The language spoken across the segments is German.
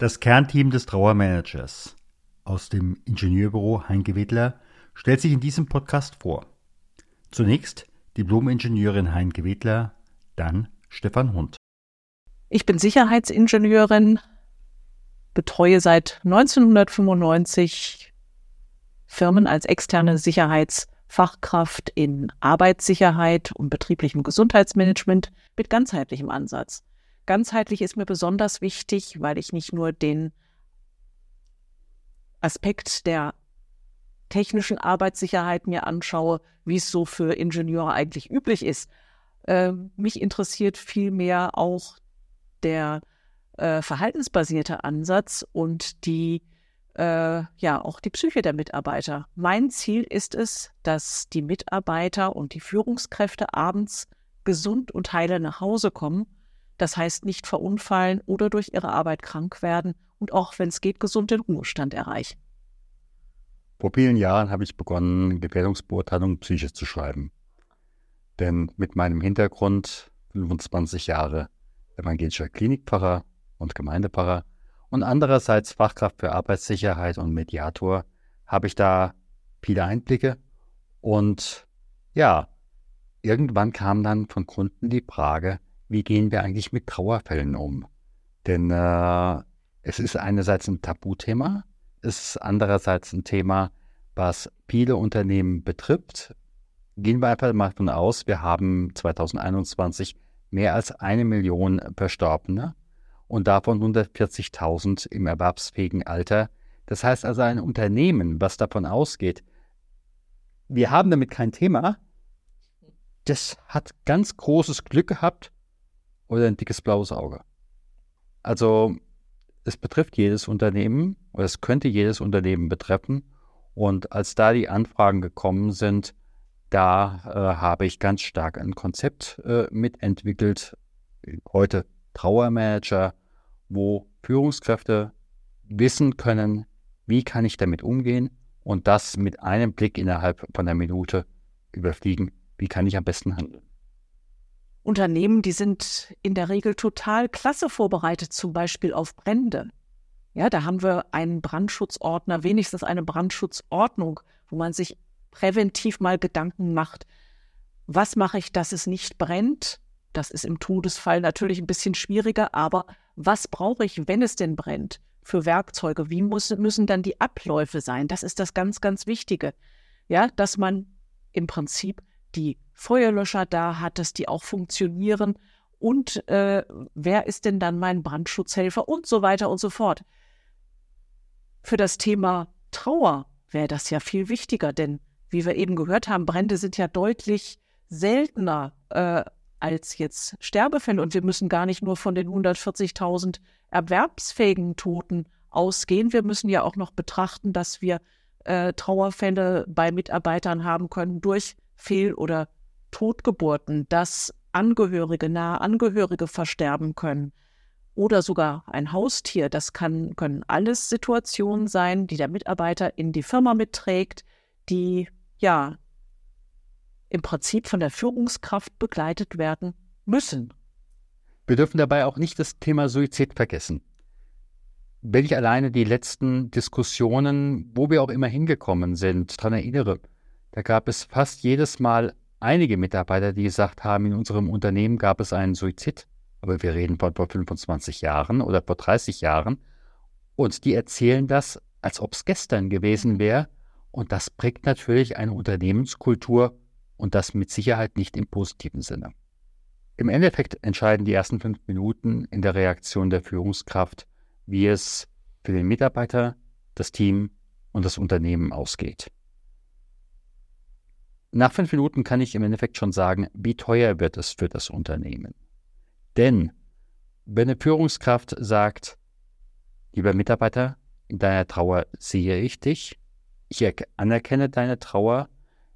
Das Kernteam des Trauermanagers aus dem Ingenieurbüro Heinke Wedler stellt sich in diesem Podcast vor. Zunächst Diplom-Ingenieurin Heinke Wedler, dann Stefan Hund. Ich bin Sicherheitsingenieurin, betreue seit 1995 Firmen als externe Sicherheitsfachkraft in Arbeitssicherheit und betrieblichem Gesundheitsmanagement mit ganzheitlichem Ansatz. Ganzheitlich ist mir besonders wichtig, weil ich nicht nur den Aspekt der technischen Arbeitssicherheit mir anschaue, wie es so für Ingenieure eigentlich üblich ist. Äh, mich interessiert vielmehr auch der äh, verhaltensbasierte Ansatz und die äh, ja auch die Psyche der Mitarbeiter. Mein Ziel ist es, dass die Mitarbeiter und die Führungskräfte abends gesund und heile nach Hause kommen das heißt, nicht verunfallen oder durch ihre Arbeit krank werden und auch, wenn es geht, gesund den Ruhestand erreichen. Vor vielen Jahren habe ich begonnen, Gefährdungsbeurteilung Psyche zu schreiben. Denn mit meinem Hintergrund, 25 Jahre evangelischer Klinikpfarrer und Gemeindepfarrer und andererseits Fachkraft für Arbeitssicherheit und Mediator, habe ich da viele Einblicke. Und ja, irgendwann kam dann von Kunden die Frage, wie gehen wir eigentlich mit Trauerfällen um? Denn äh, es ist einerseits ein Tabuthema, es ist andererseits ein Thema, was viele Unternehmen betrifft. Gehen wir einfach mal davon aus, wir haben 2021 mehr als eine Million Verstorbene und davon 140.000 im erwerbsfähigen Alter. Das heißt also ein Unternehmen, was davon ausgeht, wir haben damit kein Thema, das hat ganz großes Glück gehabt, oder ein dickes blaues Auge. Also es betrifft jedes Unternehmen oder es könnte jedes Unternehmen betreffen. Und als da die Anfragen gekommen sind, da äh, habe ich ganz stark ein Konzept äh, mitentwickelt, heute Trauermanager, wo Führungskräfte wissen können, wie kann ich damit umgehen und das mit einem Blick innerhalb von einer Minute überfliegen, wie kann ich am besten handeln. Unternehmen, die sind in der Regel total klasse vorbereitet, zum Beispiel auf Brände. Ja, da haben wir einen Brandschutzordner, wenigstens eine Brandschutzordnung, wo man sich präventiv mal Gedanken macht, was mache ich, dass es nicht brennt? Das ist im Todesfall natürlich ein bisschen schwieriger, aber was brauche ich, wenn es denn brennt? Für Werkzeuge, wie muss, müssen dann die Abläufe sein? Das ist das ganz, ganz Wichtige. Ja, dass man im Prinzip die Feuerlöscher da hat, dass die auch funktionieren? Und äh, wer ist denn dann mein Brandschutzhelfer? Und so weiter und so fort. Für das Thema Trauer wäre das ja viel wichtiger, denn wie wir eben gehört haben, Brände sind ja deutlich seltener äh, als jetzt Sterbefälle. Und wir müssen gar nicht nur von den 140.000 erwerbsfähigen Toten ausgehen, wir müssen ja auch noch betrachten, dass wir äh, Trauerfälle bei Mitarbeitern haben können durch Fehl- oder Totgeburten, dass Angehörige, nahe Angehörige versterben können oder sogar ein Haustier. Das kann, können alles Situationen sein, die der Mitarbeiter in die Firma mitträgt, die ja im Prinzip von der Führungskraft begleitet werden müssen. Wir dürfen dabei auch nicht das Thema Suizid vergessen. Wenn ich alleine die letzten Diskussionen, wo wir auch immer hingekommen sind, daran erinnere, da gab es fast jedes Mal einige Mitarbeiter, die gesagt haben, in unserem Unternehmen gab es einen Suizid. Aber wir reden von vor 25 Jahren oder vor 30 Jahren. Und die erzählen das, als ob es gestern gewesen wäre. Und das prägt natürlich eine Unternehmenskultur und das mit Sicherheit nicht im positiven Sinne. Im Endeffekt entscheiden die ersten fünf Minuten in der Reaktion der Führungskraft, wie es für den Mitarbeiter, das Team und das Unternehmen ausgeht. Nach fünf Minuten kann ich im Endeffekt schon sagen, wie teuer wird es für das Unternehmen. Denn wenn eine Führungskraft sagt, lieber Mitarbeiter, in deiner Trauer sehe ich dich, ich anerkenne deine Trauer,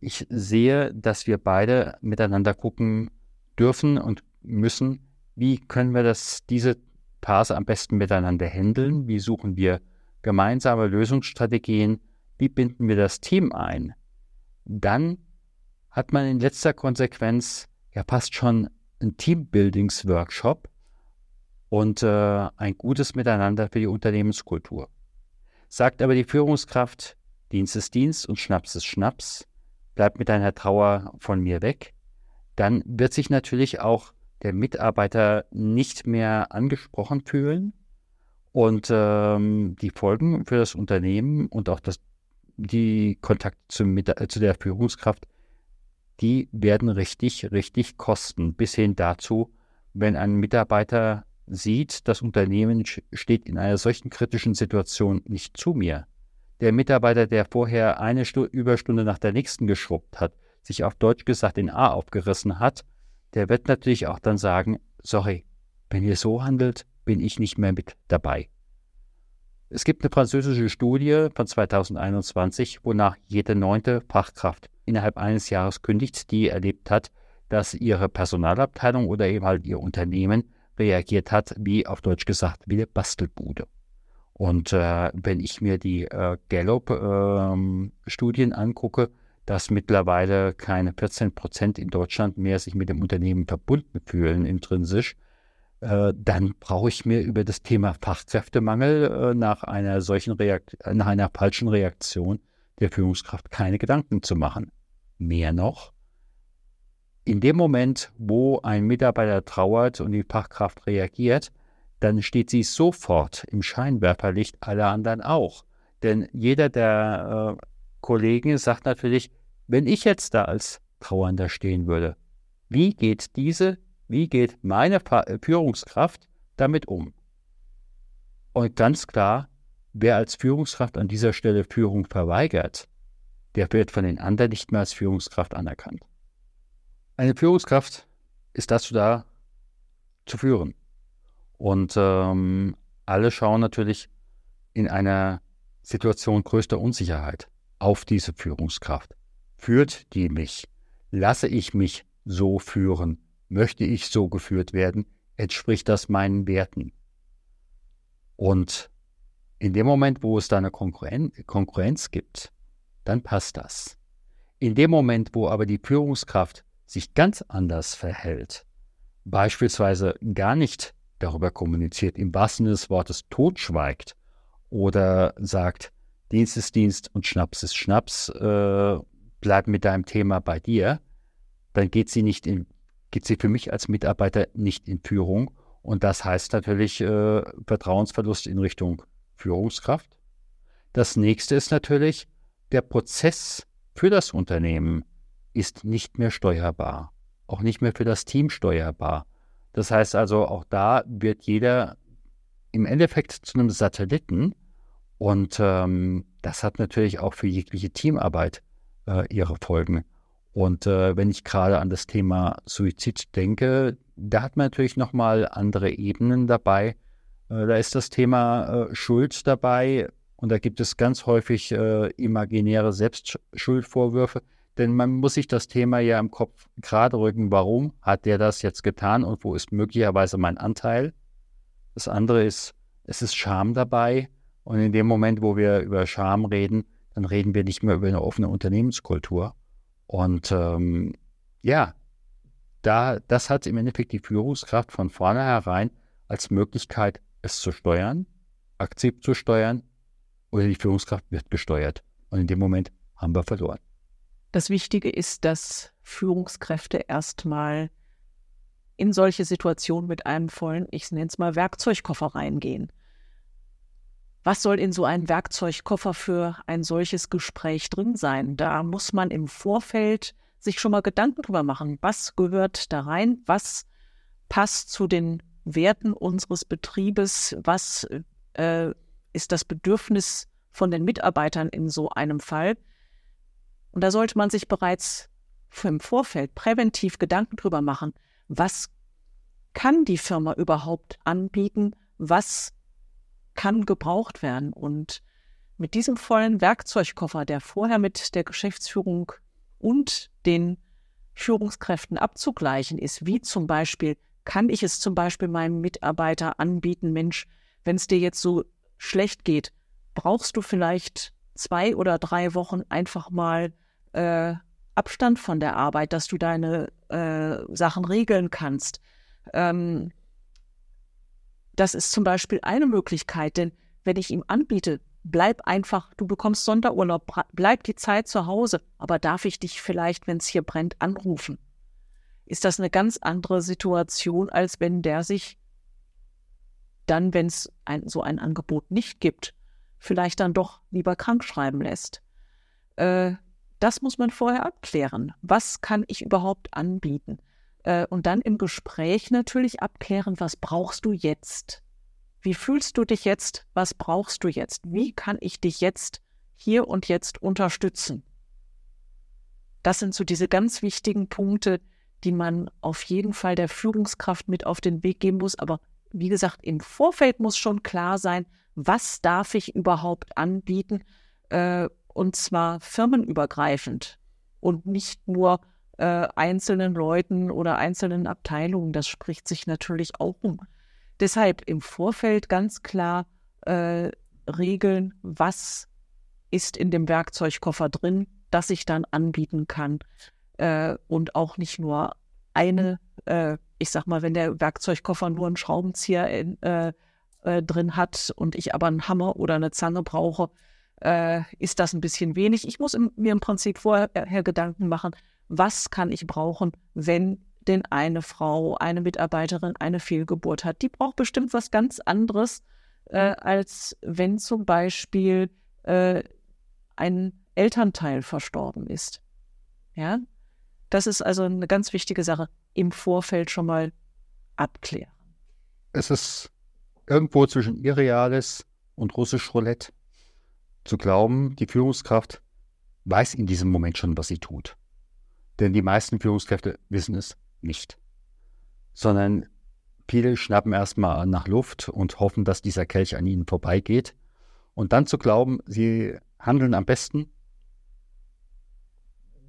ich sehe, dass wir beide miteinander gucken dürfen und müssen, wie können wir das, diese Phase am besten miteinander handeln, wie suchen wir gemeinsame Lösungsstrategien, wie binden wir das Team ein, dann hat man in letzter Konsequenz ja fast schon einen Teambuildings-Workshop und äh, ein gutes Miteinander für die Unternehmenskultur. Sagt aber die Führungskraft, Dienst ist Dienst und Schnaps ist Schnaps, bleib mit deiner Trauer von mir weg, dann wird sich natürlich auch der Mitarbeiter nicht mehr angesprochen fühlen. Und ähm, die Folgen für das Unternehmen und auch das, die Kontakte zum, äh, zu der Führungskraft, die werden richtig, richtig kosten, bis hin dazu, wenn ein Mitarbeiter sieht, das Unternehmen steht in einer solchen kritischen Situation nicht zu mir. Der Mitarbeiter, der vorher eine Stu Überstunde nach der nächsten geschrubbt hat, sich auf Deutsch gesagt in A aufgerissen hat, der wird natürlich auch dann sagen, sorry, wenn ihr so handelt, bin ich nicht mehr mit dabei. Es gibt eine französische Studie von 2021, wonach jede neunte Fachkraft innerhalb eines Jahres kündigt, die erlebt hat, dass ihre Personalabteilung oder eben halt ihr Unternehmen reagiert hat, wie auf Deutsch gesagt, wie eine Bastelbude. Und äh, wenn ich mir die äh, Gallup-Studien ähm, angucke, dass mittlerweile keine 14 Prozent in Deutschland mehr sich mit dem Unternehmen verbunden fühlen intrinsisch, äh, dann brauche ich mir über das Thema Fachkräftemangel äh, nach einer solchen Reakt nach einer falschen Reaktion der Führungskraft keine Gedanken zu machen. Mehr noch, in dem Moment, wo ein Mitarbeiter trauert und die Fachkraft reagiert, dann steht sie sofort im Scheinwerferlicht aller anderen auch. Denn jeder der äh, Kollegen sagt natürlich, wenn ich jetzt da als Trauernder stehen würde, wie geht diese, wie geht meine äh, Führungskraft damit um? Und ganz klar, wer als Führungskraft an dieser Stelle Führung verweigert, der wird von den anderen nicht mehr als Führungskraft anerkannt. Eine Führungskraft ist dazu da, zu führen. Und ähm, alle schauen natürlich in einer Situation größter Unsicherheit auf diese Führungskraft. Führt die mich? Lasse ich mich so führen? Möchte ich so geführt werden? Entspricht das meinen Werten? Und in dem Moment, wo es da eine Konkurren Konkurrenz gibt, dann passt das. In dem Moment, wo aber die Führungskraft sich ganz anders verhält, beispielsweise gar nicht darüber kommuniziert, im wahrsten Sinne des Wortes totschweigt oder sagt, Dienst ist Dienst und Schnaps ist Schnaps, äh, bleib mit deinem Thema bei dir, dann geht sie nicht in, geht sie für mich als Mitarbeiter nicht in Führung. Und das heißt natürlich äh, Vertrauensverlust in Richtung Führungskraft. Das nächste ist natürlich der Prozess für das Unternehmen ist nicht mehr steuerbar, auch nicht mehr für das Team steuerbar. Das heißt also, auch da wird jeder im Endeffekt zu einem Satelliten und ähm, das hat natürlich auch für jegliche Teamarbeit äh, ihre Folgen. Und äh, wenn ich gerade an das Thema Suizid denke, da hat man natürlich nochmal andere Ebenen dabei. Äh, da ist das Thema äh, Schuld dabei und da gibt es ganz häufig äh, imaginäre Selbstschuldvorwürfe. Denn man muss sich das Thema ja im Kopf gerade rücken, warum hat der das jetzt getan und wo ist möglicherweise mein Anteil. Das andere ist, es ist Scham dabei. Und in dem Moment, wo wir über Scham reden, dann reden wir nicht mehr über eine offene Unternehmenskultur. Und ähm, ja, da, das hat im Endeffekt die Führungskraft von vornherein als Möglichkeit, es zu steuern, aktiv zu steuern, oder die Führungskraft wird gesteuert. Und in dem Moment haben wir verloren. Das Wichtige ist, dass Führungskräfte erstmal in solche Situationen mit einem vollen, ich nenne es mal Werkzeugkoffer reingehen. Was soll in so einem Werkzeugkoffer für ein solches Gespräch drin sein? Da muss man im Vorfeld sich schon mal Gedanken drüber machen. Was gehört da rein? Was passt zu den Werten unseres Betriebes? Was äh, ist das Bedürfnis von den Mitarbeitern in so einem Fall? Und da sollte man sich bereits im Vorfeld präventiv Gedanken drüber machen, was kann die Firma überhaupt anbieten, was kann gebraucht werden. Und mit diesem vollen Werkzeugkoffer, der vorher mit der Geschäftsführung und den Führungskräften abzugleichen ist, wie zum Beispiel, kann ich es zum Beispiel meinem Mitarbeiter anbieten, Mensch, wenn es dir jetzt so schlecht geht, brauchst du vielleicht zwei oder drei Wochen einfach mal äh, Abstand von der Arbeit, dass du deine äh, Sachen regeln kannst. Ähm, Das ist zum Beispiel eine Möglichkeit, denn wenn ich ihm anbiete, bleib einfach, du bekommst Sonderurlaub, bleib die Zeit zu Hause, aber darf ich dich vielleicht, wenn es hier brennt, anrufen? Ist das eine ganz andere Situation, als wenn der sich dann, wenn es ein, so ein Angebot nicht gibt, vielleicht dann doch lieber krank schreiben lässt. Äh, das muss man vorher abklären. Was kann ich überhaupt anbieten? Äh, und dann im Gespräch natürlich abklären, was brauchst du jetzt? Wie fühlst du dich jetzt? Was brauchst du jetzt? Wie kann ich dich jetzt hier und jetzt unterstützen? Das sind so diese ganz wichtigen Punkte, die man auf jeden Fall der Führungskraft mit auf den Weg geben muss. Aber wie gesagt, im Vorfeld muss schon klar sein, was darf ich überhaupt anbieten, äh, und zwar firmenübergreifend und nicht nur äh, einzelnen Leuten oder einzelnen Abteilungen. Das spricht sich natürlich auch um. Deshalb im Vorfeld ganz klar äh, regeln, was ist in dem Werkzeugkoffer drin, das ich dann anbieten kann. Äh, und auch nicht nur eine, äh, ich sag mal, wenn der Werkzeugkoffer nur einen Schraubenzieher in, äh, äh, drin hat und ich aber einen Hammer oder eine Zange brauche, äh, ist das ein bisschen wenig. Ich muss im, mir im Prinzip vorher Gedanken machen, was kann ich brauchen, wenn denn eine Frau, eine Mitarbeiterin eine Fehlgeburt hat. Die braucht bestimmt was ganz anderes, äh, als wenn zum Beispiel äh, ein Elternteil verstorben ist. Ja, das ist also eine ganz wichtige Sache. Im Vorfeld schon mal abklären. Es ist irgendwo zwischen Irreales und Russisch Roulette zu glauben, die Führungskraft weiß in diesem Moment schon, was sie tut. Denn die meisten Führungskräfte wissen es nicht. Sondern viele schnappen erstmal nach Luft und hoffen, dass dieser Kelch an ihnen vorbeigeht. Und dann zu glauben, sie handeln am besten,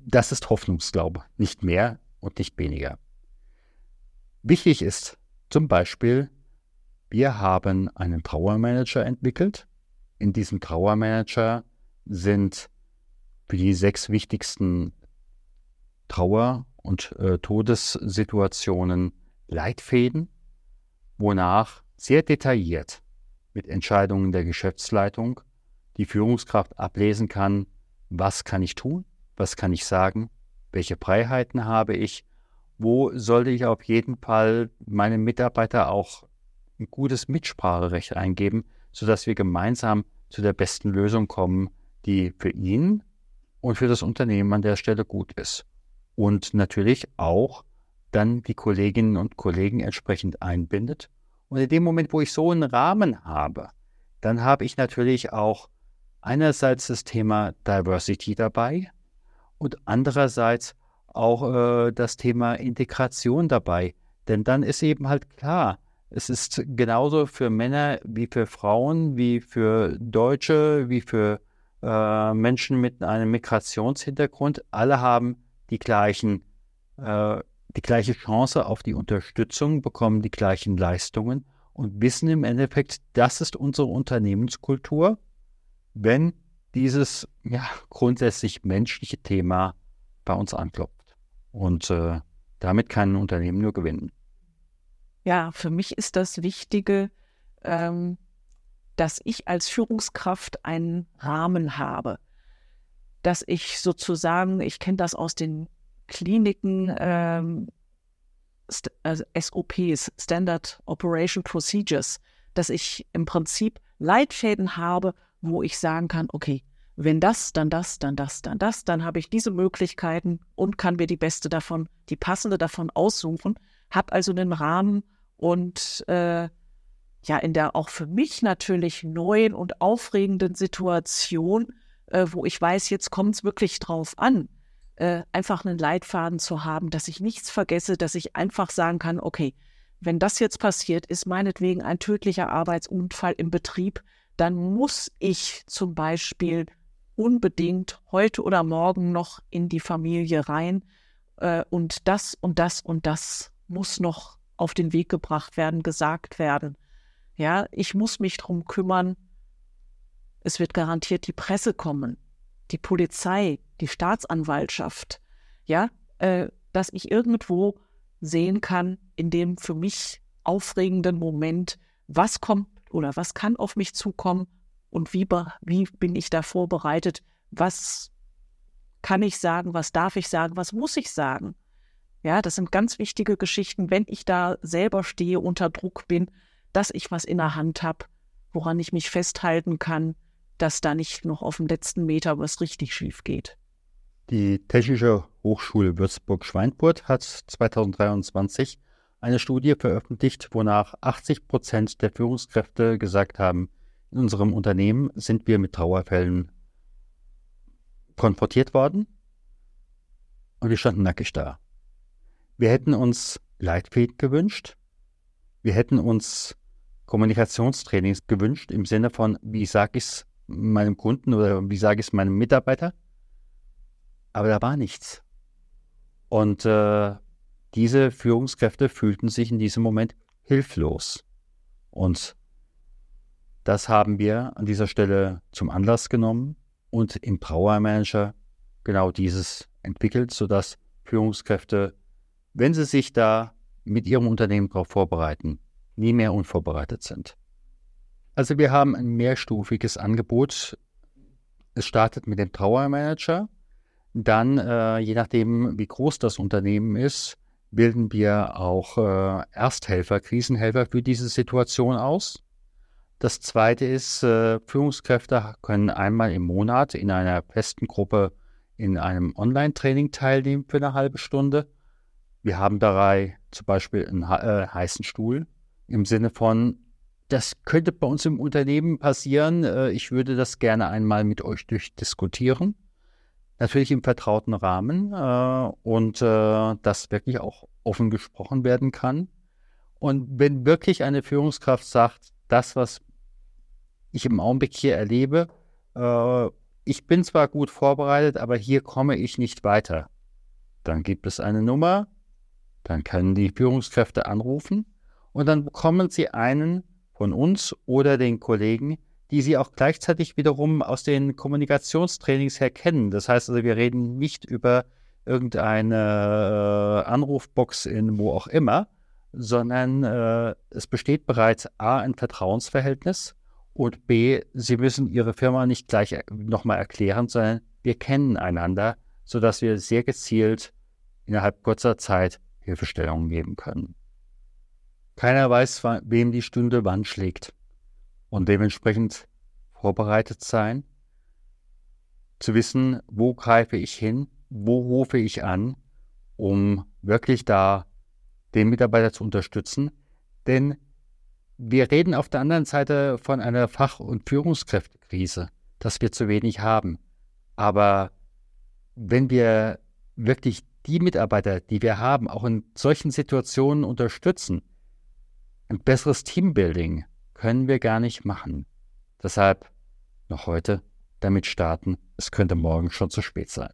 das ist Hoffnungsglaube, nicht mehr und nicht weniger. Wichtig ist zum Beispiel, wir haben einen Trauermanager entwickelt. In diesem Trauermanager sind für die sechs wichtigsten Trauer- und äh, Todessituationen Leitfäden, wonach sehr detailliert mit Entscheidungen der Geschäftsleitung die Führungskraft ablesen kann, was kann ich tun, was kann ich sagen, welche Freiheiten habe ich, wo sollte ich auf jeden Fall meinem Mitarbeiter auch ein gutes Mitspracherecht eingeben, sodass wir gemeinsam zu der besten Lösung kommen, die für ihn und für das Unternehmen an der Stelle gut ist. Und natürlich auch dann die Kolleginnen und Kollegen entsprechend einbindet. Und in dem Moment, wo ich so einen Rahmen habe, dann habe ich natürlich auch einerseits das Thema Diversity dabei und andererseits auch äh, das Thema Integration dabei. Denn dann ist eben halt klar, es ist genauso für Männer wie für Frauen, wie für Deutsche, wie für äh, Menschen mit einem Migrationshintergrund. Alle haben die gleichen, äh, die gleiche Chance auf die Unterstützung, bekommen die gleichen Leistungen und wissen im Endeffekt, das ist unsere Unternehmenskultur, wenn dieses ja, grundsätzlich menschliche Thema bei uns anklopft. Und äh, damit kann ein Unternehmen nur gewinnen. Ja, für mich ist das Wichtige, ähm, dass ich als Führungskraft einen Rahmen habe, dass ich sozusagen, ich kenne das aus den Kliniken, ähm, St also SOPs, Standard Operation Procedures, dass ich im Prinzip Leitfäden habe, wo ich sagen kann, okay, wenn das, dann das, dann das, dann das, dann habe ich diese Möglichkeiten und kann mir die beste davon, die passende davon aussuchen, habe also einen Rahmen und äh, ja, in der auch für mich natürlich neuen und aufregenden Situation, äh, wo ich weiß, jetzt kommt es wirklich drauf an, äh, einfach einen Leitfaden zu haben, dass ich nichts vergesse, dass ich einfach sagen kann, okay, wenn das jetzt passiert, ist meinetwegen ein tödlicher Arbeitsunfall im Betrieb, dann muss ich zum Beispiel unbedingt heute oder morgen noch in die Familie rein. Äh, und das und das und das muss noch auf den Weg gebracht werden, gesagt werden. Ja, ich muss mich drum kümmern. Es wird garantiert die Presse kommen, die Polizei, die Staatsanwaltschaft. Ja, äh, dass ich irgendwo sehen kann, in dem für mich aufregenden Moment, was kommt oder was kann auf mich zukommen und wie, wie bin ich da vorbereitet, was kann ich sagen, was darf ich sagen, was muss ich sagen. Ja, das sind ganz wichtige Geschichten, wenn ich da selber stehe, unter Druck bin, dass ich was in der Hand habe, woran ich mich festhalten kann, dass da nicht noch auf dem letzten Meter was richtig schief geht. Die Technische Hochschule Würzburg-Schweinfurt hat 2023 eine Studie veröffentlicht, wonach 80 Prozent der Führungskräfte gesagt haben, in unserem Unternehmen sind wir mit Trauerfällen konfrontiert worden und wir standen nackig da. Wir hätten uns Leitfäden gewünscht. Wir hätten uns Kommunikationstrainings gewünscht im Sinne von, wie sage ich es meinem Kunden oder wie sage ich es meinem Mitarbeiter. Aber da war nichts. Und äh, diese Führungskräfte fühlten sich in diesem Moment hilflos. Und das haben wir an dieser Stelle zum Anlass genommen und im Power Manager genau dieses entwickelt, sodass Führungskräfte, wenn sie sich da mit ihrem Unternehmen darauf vorbereiten, nie mehr unvorbereitet sind. Also wir haben ein mehrstufiges Angebot. Es startet mit dem Power Manager. Dann, äh, je nachdem, wie groß das Unternehmen ist, bilden wir auch äh, Ersthelfer, Krisenhelfer für diese Situation aus. Das zweite ist, äh, Führungskräfte können einmal im Monat in einer festen Gruppe in einem Online-Training teilnehmen für eine halbe Stunde. Wir haben dabei zum Beispiel einen äh, heißen Stuhl im Sinne von, das könnte bei uns im Unternehmen passieren. Äh, ich würde das gerne einmal mit euch durchdiskutieren natürlich im vertrauten Rahmen äh, und äh, dass wirklich auch offen gesprochen werden kann. Und wenn wirklich eine Führungskraft sagt, das, was ich im Augenblick hier erlebe, äh, ich bin zwar gut vorbereitet, aber hier komme ich nicht weiter, dann gibt es eine Nummer, dann können die Führungskräfte anrufen und dann bekommen sie einen von uns oder den Kollegen, die sie auch gleichzeitig wiederum aus den Kommunikationstrainings her kennen. Das heißt also, wir reden nicht über irgendeine äh, Anrufbox in wo auch immer, sondern äh, es besteht bereits A ein Vertrauensverhältnis und B, sie müssen ihre Firma nicht gleich äh, nochmal erklären, sondern wir kennen einander, sodass wir sehr gezielt innerhalb kurzer Zeit Hilfestellungen geben können. Keiner weiß, wem die Stunde wann schlägt und dementsprechend vorbereitet sein, zu wissen, wo greife ich hin, wo rufe ich an, um wirklich da den Mitarbeiter zu unterstützen. Denn wir reden auf der anderen Seite von einer Fach- und Führungskräftekrise, dass wir zu wenig haben. Aber wenn wir wirklich die Mitarbeiter, die wir haben, auch in solchen Situationen unterstützen, ein besseres Teambuilding, können wir gar nicht machen. Deshalb noch heute damit starten, es könnte morgen schon zu spät sein.